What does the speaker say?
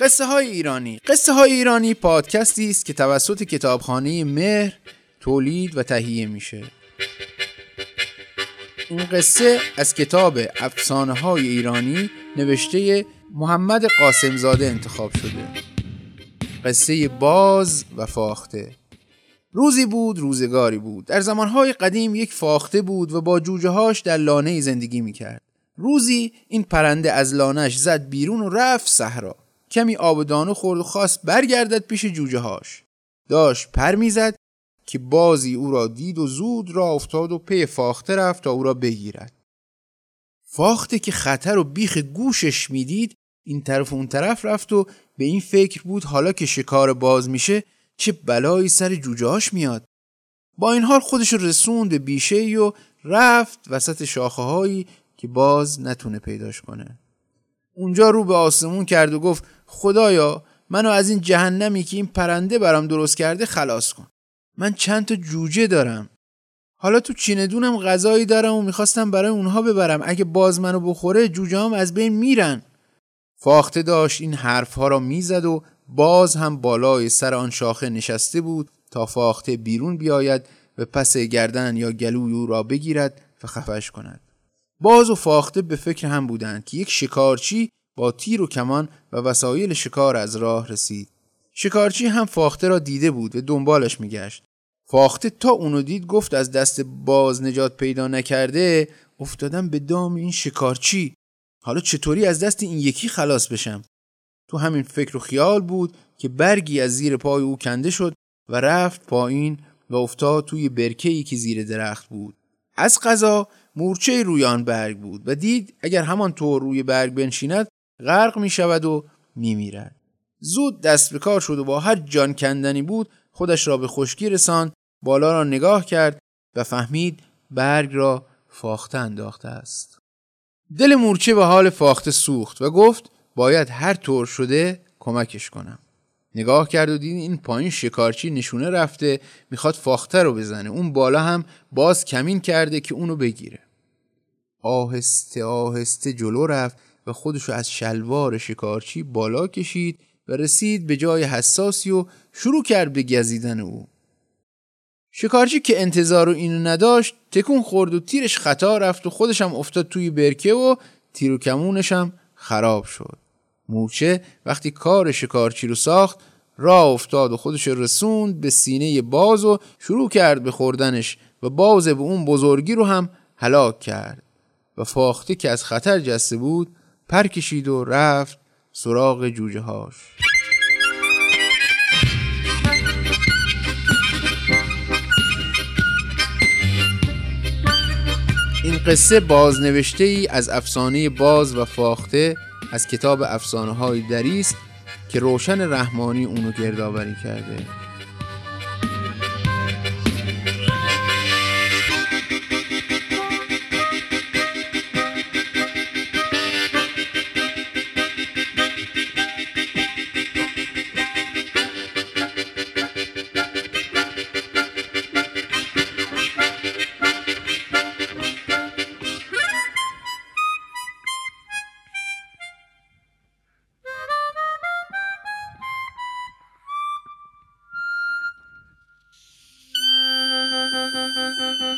قصه های ایرانی. قصه های ایرانی پادکستی است که توسط کتابخانه مهر تولید و تهیه میشه. این قصه از کتاب افسانه های ایرانی نوشته محمد قاسمزاده انتخاب شده. قصه باز و فاخته. روزی بود روزگاری بود. در زمانهای قدیم یک فاخته بود و با جوجه هاش در لانه زندگی می‌کرد. روزی این پرنده از لانش زد بیرون و رفت صحرا. کمی آب دانو خورد و خواست برگردد پیش جوجه هاش. داشت پر می‌زد که بازی او را دید و زود را افتاد و پی فاخته رفت تا او را بگیرد. فاخته که خطر و بیخ گوشش می‌دید این طرف و اون طرف رفت و به این فکر بود حالا که شکار باز میشه چه بلایی سر جوجهاش میاد. با این حال خودش رسوند به بیشه و رفت وسط شاخه هایی که باز نتونه پیداش کنه. اونجا رو به آسمون کرد و گفت خدایا منو از این جهنمی که این پرنده برام درست کرده خلاص کن. من چند تا جوجه دارم. حالا تو چیندونم غذایی دارم و می‌خواستم برای اونها ببرم. اگه باز منو بخوره جوجه هم از بین میرن. فاخته داشت این حرفها را می‌زد و باز هم بالای سر آن شاخه نشسته بود تا فاخته بیرون بیاید و پس گردن یا گلوی او را بگیرد و خفش کند. باز و فاخته به فکر هم بودند که یک شکارچی با تیر و کمان و وسایل شکار از راه رسید. شکارچی هم فاخته را دیده بود و دنبالش میگشت. فاخته تا اونو دید گفت از دست باز نجات پیدا نکرده افتادم به دام این شکارچی. حالا چطوری از دست این یکی خلاص بشم؟ تو همین فکر و خیال بود که برگی از زیر پای او کنده شد و رفت پایین و افتاد توی برکه‌ای که زیر درخت بود. از قضا مورچه روی آن برگ بود و دید اگر همان طور روی برگ بنشیند غرق می شود و می میرد. زود دست به کار شد و با هر جان کندنی بود خودش را به خشکی رساند بالا را نگاه کرد و فهمید برگ را فاخته انداخته است. دل مورچه به حال فاخته سوخت و گفت باید هر طور شده کمکش کنم. نگاه کرد و دید این پایین شکارچی نشونه رفته می‌خواد فاخته رو بزنه. اون بالا هم باز کمین کرده که اونو بگیره. آهسته آهسته جلو رفت. و خودشو از شلوار شکارچی بالا کشید و رسید به جای حساسی و شروع کرد به گزیدن او. شکارچی که انتظار اینو نداشت تکون خورد و تیرش خطا رفت و خودش هم افتاد توی برکه و تیر و کمونش هم خراب شد. مورچه وقتی کار شکارچی رو ساخت راه افتاد و خودش رسوند به سینه باز و شروع کرد به خوردنش و باز به اون بزرگی رو هم هلاک کرد. و فاخته که از خطر جسته بود پر کشید و رفت سراغ جوجه هاش. این قصه بازنوشته ای از افسانه باز و فاخته از کتاب افسانه های دری است که روشن رحمانی اونو گردآوری کرده. Mm-hmm.